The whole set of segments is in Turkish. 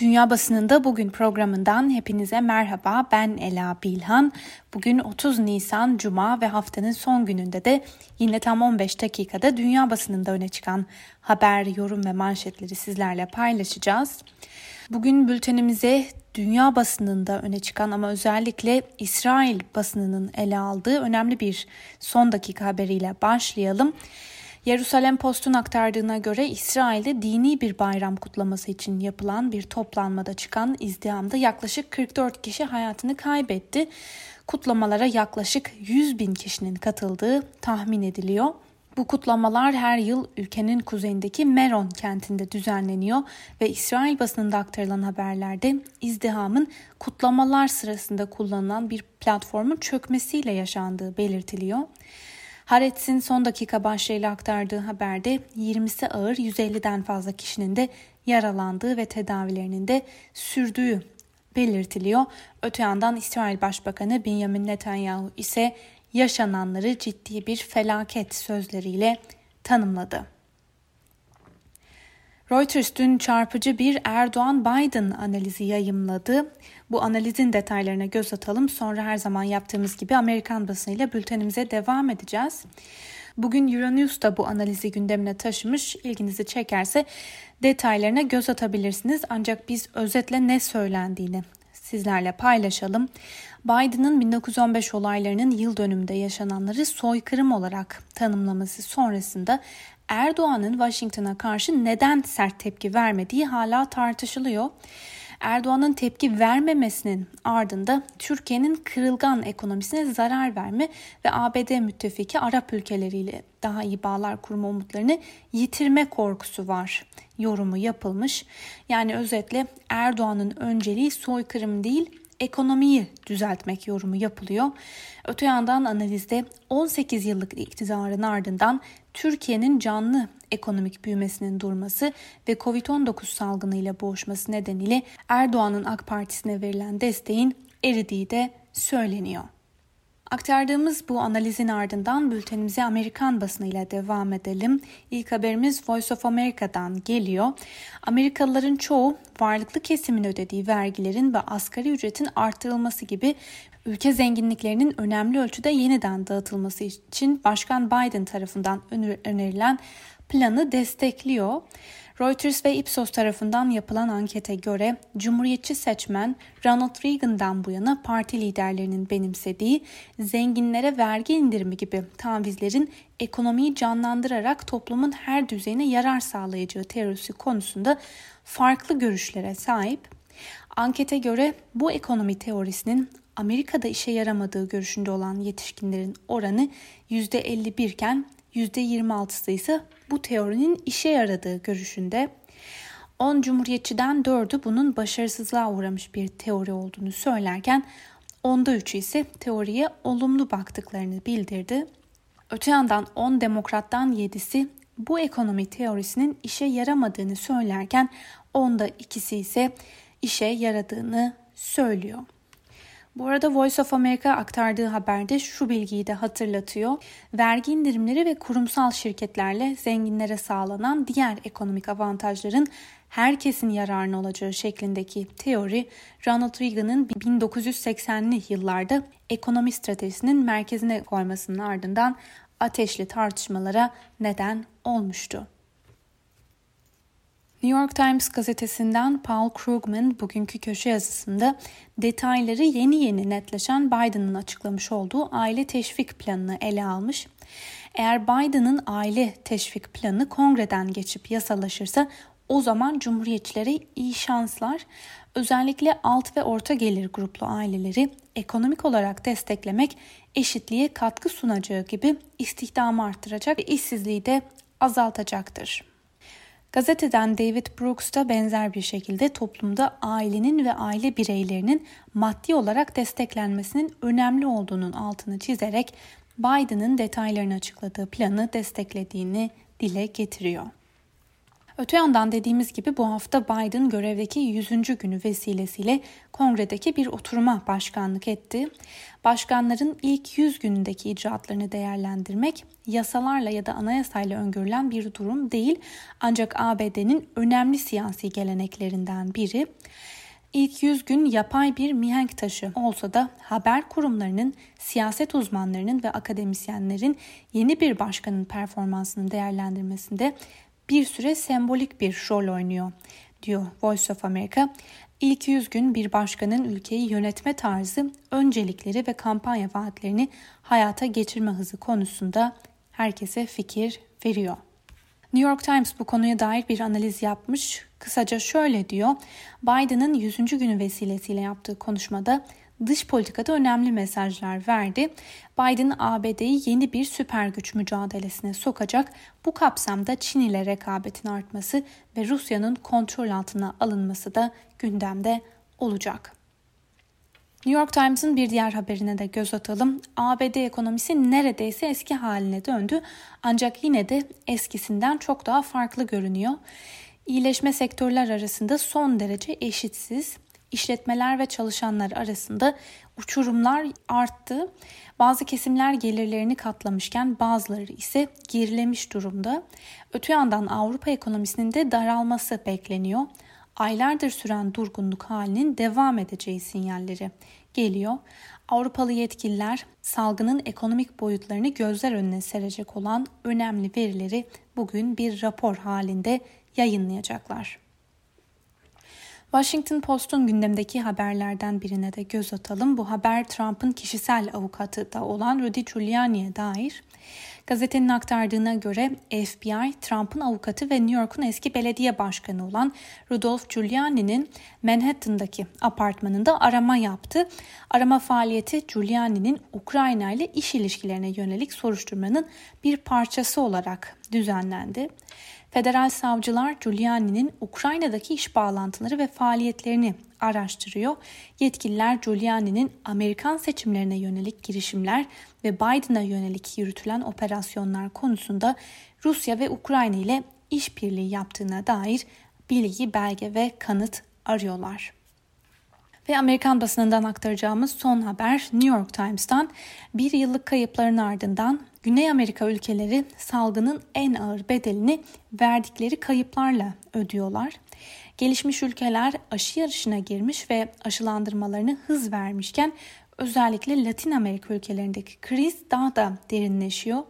Dünya Basınında Bugün programından hepinize merhaba. Ben Ela Bilhan. Bugün 30 Nisan Cuma ve haftanın son gününde de yine tam 15 dakikada dünya basınında öne çıkan haber, yorum ve manşetleri sizlerle paylaşacağız. Bugün bültenimize dünya basınında öne çıkan ama özellikle İsrail basınının ele aldığı önemli bir son dakika haberiyle başlayalım. Yerusalem Post'un aktardığına göre İsrail'de dini bir bayram kutlaması için yapılan bir toplanmada çıkan izdihamda yaklaşık 44 kişi hayatını kaybetti. Kutlamalara yaklaşık 100 bin kişinin katıldığı tahmin ediliyor. Bu kutlamalar her yıl ülkenin kuzeyindeki Meron kentinde düzenleniyor ve İsrail basınında aktarılan haberlerde izdihamın kutlamalar sırasında kullanılan bir platformun çökmesiyle yaşandığı belirtiliyor. Haaretz'in son dakika başlığıyla aktardığı haberde 20'si ağır 150'den fazla kişinin de yaralandığı ve tedavilerinin de sürdüğü belirtiliyor. Öte yandan İsrail Başbakanı Benjamin Netanyahu ise yaşananları ciddi bir felaket sözleriyle tanımladı. Reuters dün çarpıcı bir Erdoğan-Biden analizi yayımladı. Bu analizin detaylarına göz atalım. Sonra her zaman yaptığımız gibi Amerikan basınıyla bültenimize devam edeceğiz. Bugün Euronews da bu analizi gündemine taşımış. İlginizi çekerse detaylarına göz atabilirsiniz. Ancak biz özetle ne söylendiğini sizlerle paylaşalım. Biden'ın 1915 olaylarının yıl dönümünde yaşananları soykırım olarak tanımlaması sonrasında Erdoğan'ın Washington'a karşı neden sert tepki vermediği hala tartışılıyor. Erdoğan'ın tepki vermemesinin ardında Türkiye'nin kırılgan ekonomisine zarar verme ve ABD müttefiki Arap ülkeleriyle daha iyi bağlar kurma umutlarını yitirme korkusu var yorumu yapılmış. Yani özetle Erdoğan'ın önceliği soykırım değil ekonomiyi düzeltmek yorumu yapılıyor. Öte yandan analizde 18 yıllık iktidarın ardından Türkiye'nin canlı ekonomik büyümesinin durması ve Covid-19 salgınıyla boğuşması nedeniyle Erdoğan'ın AK Partisi'ne verilen desteğin eridiği de söyleniyor. Aktardığımız bu analizin ardından bültenimize Amerikan basınıyla devam edelim. İlk haberimiz Voice of America'dan geliyor. Amerikalıların çoğu varlıklı kesimin ödediği vergilerin ve asgari ücretin artırılması gibi ülke zenginliklerinin önemli ölçüde yeniden dağıtılması için Başkan Biden tarafından önerilen planı destekliyor. Reuters ve Ipsos tarafından yapılan ankete göre Cumhuriyetçi seçmen Ronald Reagan'dan bu yana parti liderlerinin benimsediği zenginlere vergi indirimi gibi tavizlerin ekonomiyi canlandırarak toplumun her düzeyine yarar sağlayacağı teorisi konusunda farklı görüşlere sahip. Ankete göre bu ekonomi teorisinin Amerika'da işe yaramadığı görüşünde olan yetişkinlerin oranı %51 iken %26'sı ise bu teorinin işe yaradığı görüşünde. 10 cumhuriyetçiden 4'ü bunun başarısızlığa uğramış bir teori olduğunu söylerken onda 3'ü ise teoriye olumlu baktıklarını bildirdi. Öte yandan 10 demokrattan 7'si bu ekonomi teorisinin işe yaramadığını söylerken onda ikisi ise işe yaradığını söylüyor. Bu arada Voice of America aktardığı haberde şu bilgiyi de hatırlatıyor. Vergi indirimleri ve kurumsal şirketlerle zenginlere sağlanan diğer ekonomik avantajların herkesin yararına olacağı şeklindeki teori Ronald Reagan'ın 1980'li yıllarda ekonomi stratejisinin merkezine koymasının ardından ateşli tartışmalara neden olmuştu. New York Times gazetesinden Paul Krugman bugünkü köşe yazısında detayları yeni yeni netleşen Biden'ın açıklamış olduğu aile teşvik planını ele almış. Eğer Biden'ın aile teşvik planı kongreden geçip yasalaşırsa o zaman cumhuriyetçilere iyi şanslar. Özellikle alt ve orta gelir gruplu aileleri ekonomik olarak desteklemek eşitliğe katkı sunacağı gibi istihdamı arttıracak ve işsizliği de azaltacaktır. Gazeteden David Brooks da benzer bir şekilde toplumda ailenin ve aile bireylerinin maddi olarak desteklenmesinin önemli olduğunun altını çizerek Biden'ın detaylarını açıkladığı planı desteklediğini dile getiriyor. Öte yandan dediğimiz gibi bu hafta Biden görevdeki 100. günü vesilesiyle kongredeki bir oturuma başkanlık etti. Başkanların ilk 100 günündeki icraatlarını değerlendirmek yasalarla ya da anayasayla öngörülen bir durum değil ancak ABD'nin önemli siyasi geleneklerinden biri. İlk 100 gün yapay bir mihenk taşı olsa da haber kurumlarının, siyaset uzmanlarının ve akademisyenlerin yeni bir başkanın performansını değerlendirmesinde bir süre sembolik bir rol oynuyor, diyor Voice of America. İlk 100 gün bir başkanın ülkeyi yönetme tarzı, öncelikleri ve kampanya vaatlerini hayata geçirme hızı konusunda herkese fikir veriyor. New York Times bu konuya dair bir analiz yapmış. Kısaca şöyle diyor. Biden'ın 100. günü vesilesiyle yaptığı konuşmada dış politikada önemli mesajlar verdi. Biden ABD'yi yeni bir süper güç mücadelesine sokacak. Bu kapsamda Çin ile rekabetin artması ve Rusya'nın kontrol altına alınması da gündemde olacak. New York Times'ın bir diğer haberine de göz atalım. ABD ekonomisi neredeyse eski haline döndü ancak yine de eskisinden çok daha farklı görünüyor. İyileşme sektörler arasında son derece eşitsiz. İşletmeler ve çalışanlar arasında uçurumlar arttı. Bazı kesimler gelirlerini katlamışken bazıları ise gerilemiş durumda. Öte yandan Avrupa ekonomisinin de daralması bekleniyor aylardır süren durgunluk halinin devam edeceği sinyalleri geliyor. Avrupalı yetkililer salgının ekonomik boyutlarını gözler önüne serecek olan önemli verileri bugün bir rapor halinde yayınlayacaklar. Washington Post'un gündemdeki haberlerden birine de göz atalım. Bu haber Trump'ın kişisel avukatı da olan Rudy Giuliani'ye dair. Gazetenin aktardığına göre FBI, Trump'ın avukatı ve New York'un eski belediye başkanı olan Rudolph Giuliani'nin Manhattan'daki apartmanında arama yaptı. Arama faaliyeti Giuliani'nin Ukrayna ile iş ilişkilerine yönelik soruşturmanın bir parçası olarak düzenlendi. Federal savcılar Giuliani'nin Ukrayna'daki iş bağlantıları ve faaliyetlerini araştırıyor. Yetkililer Giuliani'nin Amerikan seçimlerine yönelik girişimler ve Biden'a yönelik yürütülen operasyonlar konusunda Rusya ve Ukrayna ile işbirliği yaptığına dair bilgi, belge ve kanıt arıyorlar. Ve Amerikan basınından aktaracağımız son haber New York Times'tan bir yıllık kayıpların ardından Güney Amerika ülkeleri salgının en ağır bedelini verdikleri kayıplarla ödüyorlar. Gelişmiş ülkeler aşı yarışına girmiş ve aşılandırmalarını hız vermişken özellikle Latin Amerika ülkelerindeki kriz daha da derinleşiyor.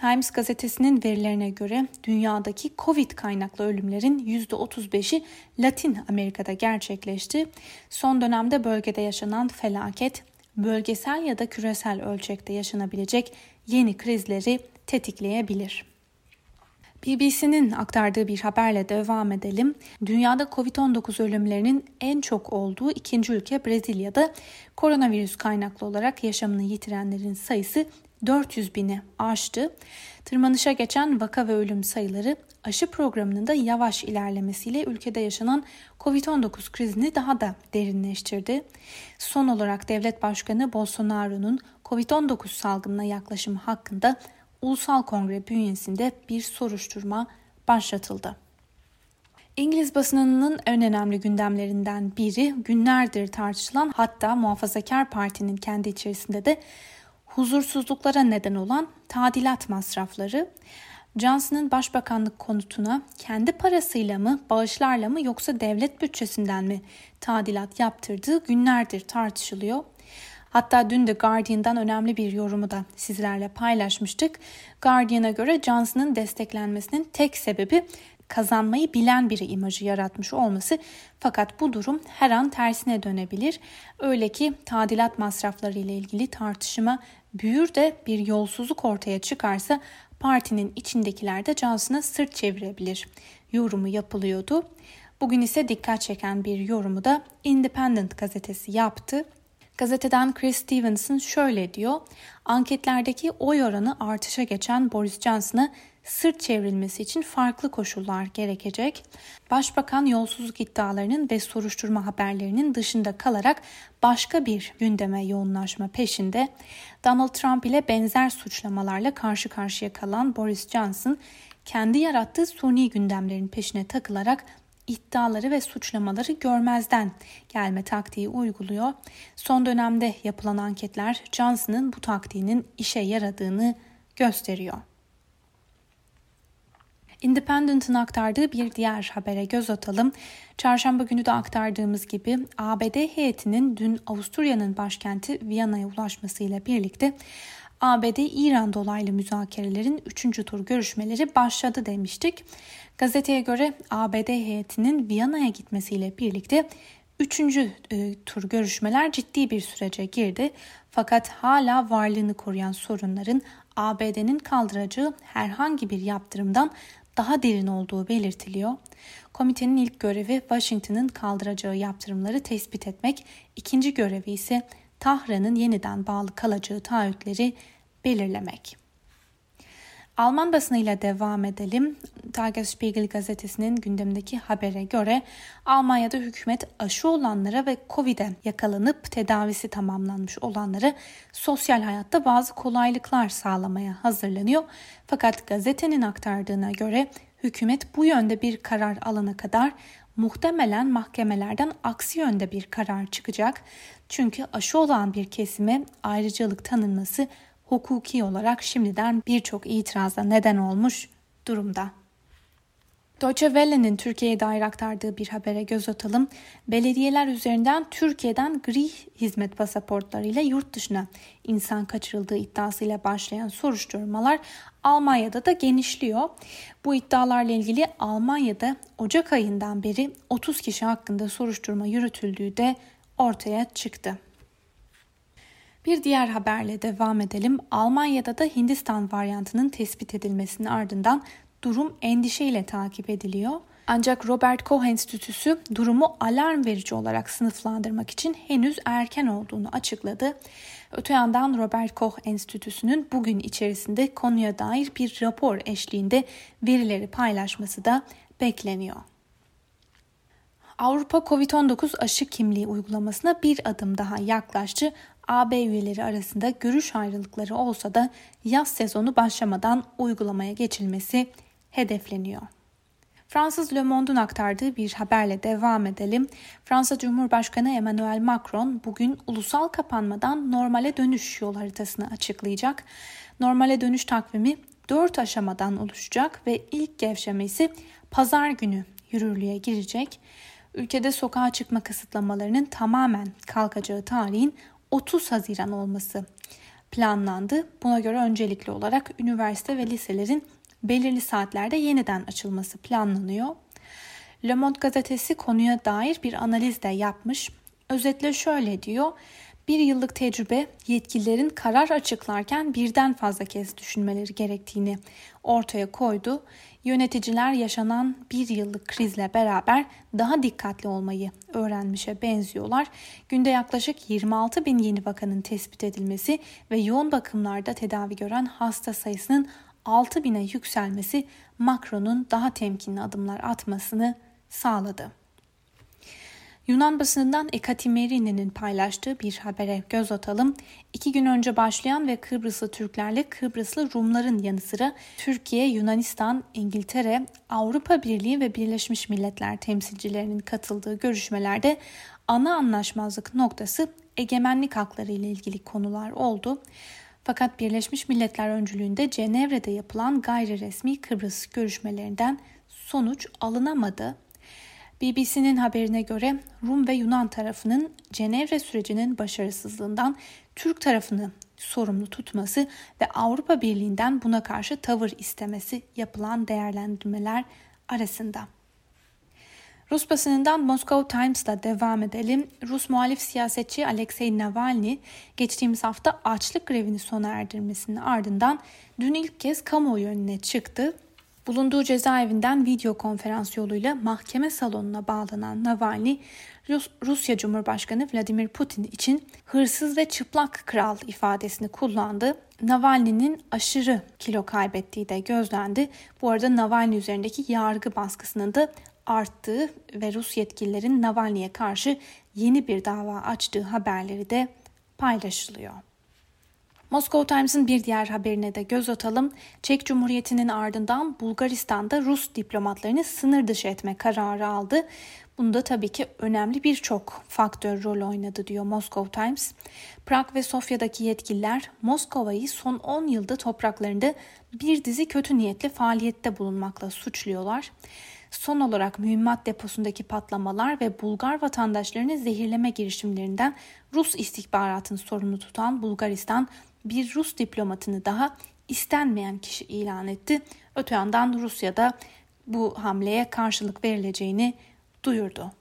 Times gazetesinin verilerine göre dünyadaki Covid kaynaklı ölümlerin %35'i Latin Amerika'da gerçekleşti. Son dönemde bölgede yaşanan felaket bölgesel ya da küresel ölçekte yaşanabilecek yeni krizleri tetikleyebilir. BBC'nin aktardığı bir haberle devam edelim. Dünyada Covid-19 ölümlerinin en çok olduğu ikinci ülke Brezilya'da koronavirüs kaynaklı olarak yaşamını yitirenlerin sayısı 400 bini aştı. Tırmanışa geçen vaka ve ölüm sayıları aşı programının da yavaş ilerlemesiyle ülkede yaşanan Covid-19 krizini daha da derinleştirdi. Son olarak devlet başkanı Bolsonaro'nun Covid-19 salgınına yaklaşımı hakkında Ulusal Kongre bünyesinde bir soruşturma başlatıldı. İngiliz basınının en önemli gündemlerinden biri günlerdir tartışılan hatta Muhafazakar Parti'nin kendi içerisinde de huzursuzluklara neden olan tadilat masrafları. Johnson'ın başbakanlık konutuna kendi parasıyla mı, bağışlarla mı yoksa devlet bütçesinden mi tadilat yaptırdığı günlerdir tartışılıyor. Hatta dün de Guardian'dan önemli bir yorumu da sizlerle paylaşmıştık. Guardian'a göre Johnson'ın desteklenmesinin tek sebebi kazanmayı bilen biri imajı yaratmış olması fakat bu durum her an tersine dönebilir. Öyle ki tadilat masrafları ile ilgili tartışma büyür de bir yolsuzluk ortaya çıkarsa partinin içindekiler de Johnson'a sırt çevirebilir yorumu yapılıyordu. Bugün ise dikkat çeken bir yorumu da Independent gazetesi yaptı. Gazeteden Chris Stevenson şöyle diyor. Anketlerdeki oy oranı artışa geçen Boris Johnson'a sırt çevrilmesi için farklı koşullar gerekecek. Başbakan yolsuzluk iddialarının ve soruşturma haberlerinin dışında kalarak başka bir gündeme yoğunlaşma peşinde. Donald Trump ile benzer suçlamalarla karşı karşıya kalan Boris Johnson kendi yarattığı suni gündemlerin peşine takılarak iddiaları ve suçlamaları görmezden gelme taktiği uyguluyor. Son dönemde yapılan anketler Johnson'ın bu taktiğinin işe yaradığını gösteriyor. Independent'ın aktardığı bir diğer habere göz atalım. Çarşamba günü de aktardığımız gibi ABD heyetinin dün Avusturya'nın başkenti Viyana'ya ulaşmasıyla birlikte ABD-İran dolaylı müzakerelerin 3. tur görüşmeleri başladı demiştik. Gazeteye göre ABD heyetinin Viyana'ya gitmesiyle birlikte 3. E, tur görüşmeler ciddi bir sürece girdi. Fakat hala varlığını koruyan sorunların ABD'nin kaldıracağı herhangi bir yaptırımdan daha derin olduğu belirtiliyor. Komitenin ilk görevi Washington'ın kaldıracağı yaptırımları tespit etmek, ikinci görevi ise Tahran'ın yeniden bağlı kalacağı taahhütleri belirlemek. Alman basınıyla devam edelim. Tagesspiegel gazetesinin gündemdeki habere göre Almanya'da hükümet aşı olanlara ve Covid'e yakalanıp tedavisi tamamlanmış olanlara sosyal hayatta bazı kolaylıklar sağlamaya hazırlanıyor. Fakat gazetenin aktardığına göre hükümet bu yönde bir karar alana kadar muhtemelen mahkemelerden aksi yönde bir karar çıkacak. Çünkü aşı olan bir kesime ayrıcalık tanınması hukuki olarak şimdiden birçok itiraza neden olmuş durumda. Deutsche Welle'nin Türkiye'ye dair aktardığı bir habere göz atalım. Belediyeler üzerinden Türkiye'den gri hizmet pasaportlarıyla yurt dışına insan kaçırıldığı iddiasıyla başlayan soruşturmalar Almanya'da da genişliyor. Bu iddialarla ilgili Almanya'da Ocak ayından beri 30 kişi hakkında soruşturma yürütüldüğü de ortaya çıktı. Bir diğer haberle devam edelim. Almanya'da da Hindistan varyantının tespit edilmesinin ardından durum endişeyle takip ediliyor. Ancak Robert Koch Enstitüsü durumu alarm verici olarak sınıflandırmak için henüz erken olduğunu açıkladı. Öte yandan Robert Koch Enstitüsü'nün bugün içerisinde konuya dair bir rapor eşliğinde verileri paylaşması da bekleniyor. Avrupa Covid-19 aşı kimliği uygulamasına bir adım daha yaklaştı AB üyeleri arasında görüş ayrılıkları olsa da yaz sezonu başlamadan uygulamaya geçilmesi hedefleniyor. Fransız Le Monde'un aktardığı bir haberle devam edelim. Fransa Cumhurbaşkanı Emmanuel Macron bugün ulusal kapanmadan normale dönüş yol haritasını açıklayacak. Normale dönüş takvimi 4 aşamadan oluşacak ve ilk gevşemesi pazar günü yürürlüğe girecek. Ülkede sokağa çıkma kısıtlamalarının tamamen kalkacağı tarihin 30 Haziran olması planlandı. Buna göre öncelikli olarak üniversite ve liselerin belirli saatlerde yeniden açılması planlanıyor. Le Monde gazetesi konuya dair bir analiz de yapmış. Özetle şöyle diyor. Bir yıllık tecrübe yetkililerin karar açıklarken birden fazla kez düşünmeleri gerektiğini ortaya koydu. Yöneticiler yaşanan bir yıllık krizle beraber daha dikkatli olmayı öğrenmişe benziyorlar. Günde yaklaşık 26 bin yeni vakanın tespit edilmesi ve yoğun bakımlarda tedavi gören hasta sayısının 6 bine yükselmesi Macron'un daha temkinli adımlar atmasını sağladı. Yunan basınından Ekaterimini'nin paylaştığı bir habere göz atalım. İki gün önce başlayan ve Kıbrıslı Türklerle Kıbrıslı Rumların yanı sıra Türkiye, Yunanistan, İngiltere, Avrupa Birliği ve Birleşmiş Milletler temsilcilerinin katıldığı görüşmelerde ana anlaşmazlık noktası egemenlik hakları ile ilgili konular oldu. Fakat Birleşmiş Milletler öncülüğünde Cenevre'de yapılan gayri resmi Kıbrıs görüşmelerinden sonuç alınamadı. BBC'nin haberine göre Rum ve Yunan tarafının Cenevre sürecinin başarısızlığından Türk tarafını sorumlu tutması ve Avrupa Birliği'nden buna karşı tavır istemesi yapılan değerlendirmeler arasında. Rus basınından Moscow Times'la devam edelim. Rus muhalif siyasetçi Alexei Navalny geçtiğimiz hafta açlık grevini sona erdirmesinin ardından dün ilk kez kamuoyu önüne çıktı Bulunduğu cezaevinden video konferans yoluyla mahkeme salonuna bağlanan Navalny, Rus Rusya Cumhurbaşkanı Vladimir Putin için hırsız ve çıplak kral ifadesini kullandı. Navalny'nin aşırı kilo kaybettiği de gözlendi. Bu arada Navalny üzerindeki yargı baskısının da arttığı ve Rus yetkililerin Navalny'ye karşı yeni bir dava açtığı haberleri de paylaşılıyor. Moscow Times'ın bir diğer haberine de göz atalım. Çek Cumhuriyeti'nin ardından Bulgaristan'da Rus diplomatlarını sınır dışı etme kararı aldı. Bunda tabii ki önemli birçok faktör rol oynadı diyor Moscow Times. Prag ve Sofya'daki yetkililer Moskova'yı son 10 yılda topraklarında bir dizi kötü niyetli faaliyette bulunmakla suçluyorlar. Son olarak mühimmat deposundaki patlamalar ve Bulgar vatandaşlarını zehirleme girişimlerinden Rus istihbaratını sorumlu tutan Bulgaristan bir Rus diplomatını daha istenmeyen kişi ilan etti. Öte yandan Rusya'da bu hamleye karşılık verileceğini duyurdu.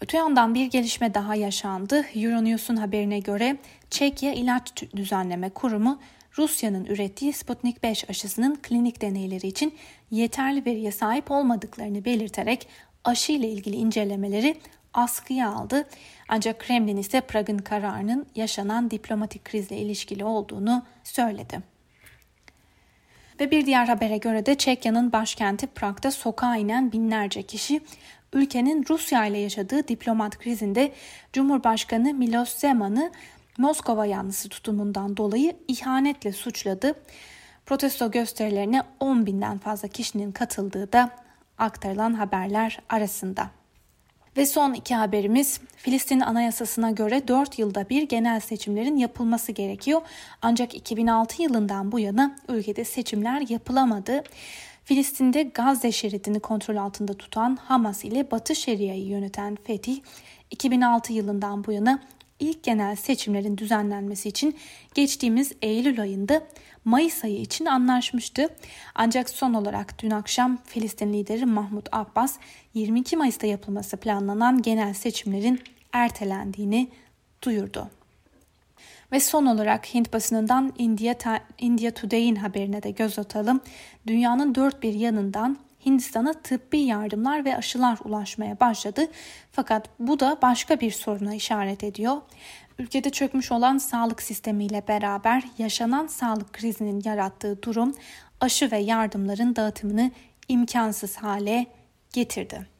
Öte yandan bir gelişme daha yaşandı. Euronews'un haberine göre Çekya İlaç Düzenleme Kurumu Rusya'nın ürettiği Sputnik 5 aşısının klinik deneyleri için yeterli veriye sahip olmadıklarını belirterek aşı ile ilgili incelemeleri askıya aldı. Ancak Kremlin ise Prag'ın kararının yaşanan diplomatik krizle ilişkili olduğunu söyledi. Ve bir diğer habere göre de Çekya'nın başkenti Prag'da sokağa inen binlerce kişi ülkenin Rusya ile yaşadığı diplomat krizinde Cumhurbaşkanı Miloš Zeman'ı Moskova yanlısı tutumundan dolayı ihanetle suçladı. Protesto gösterilerine 10 binden fazla kişinin katıldığı da aktarılan haberler arasında. Ve son iki haberimiz Filistin Anayasası'na göre 4 yılda bir genel seçimlerin yapılması gerekiyor. Ancak 2006 yılından bu yana ülkede seçimler yapılamadı. Filistin'de Gazze şeridini kontrol altında tutan Hamas ile Batı Şeria'yı yöneten Fetih 2006 yılından bu yana ilk genel seçimlerin düzenlenmesi için geçtiğimiz Eylül ayında Mayıs ayı için anlaşmıştı. Ancak son olarak dün akşam Filistin lideri Mahmut Abbas 22 Mayıs'ta yapılması planlanan genel seçimlerin ertelendiğini duyurdu. Ve son olarak Hint basınından India, India Today'in haberine de göz atalım. Dünyanın dört bir yanından Hindistan'a tıbbi yardımlar ve aşılar ulaşmaya başladı. Fakat bu da başka bir soruna işaret ediyor. Ülkede çökmüş olan sağlık sistemiyle beraber yaşanan sağlık krizinin yarattığı durum aşı ve yardımların dağıtımını imkansız hale getirdi.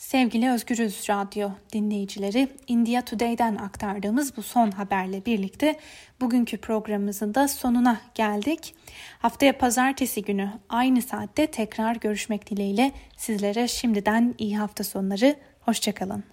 Sevgili Özgürüz Radyo dinleyicileri, India Today'den aktardığımız bu son haberle birlikte bugünkü programımızın da sonuna geldik. Haftaya pazartesi günü aynı saatte tekrar görüşmek dileğiyle sizlere şimdiden iyi hafta sonları, hoşçakalın.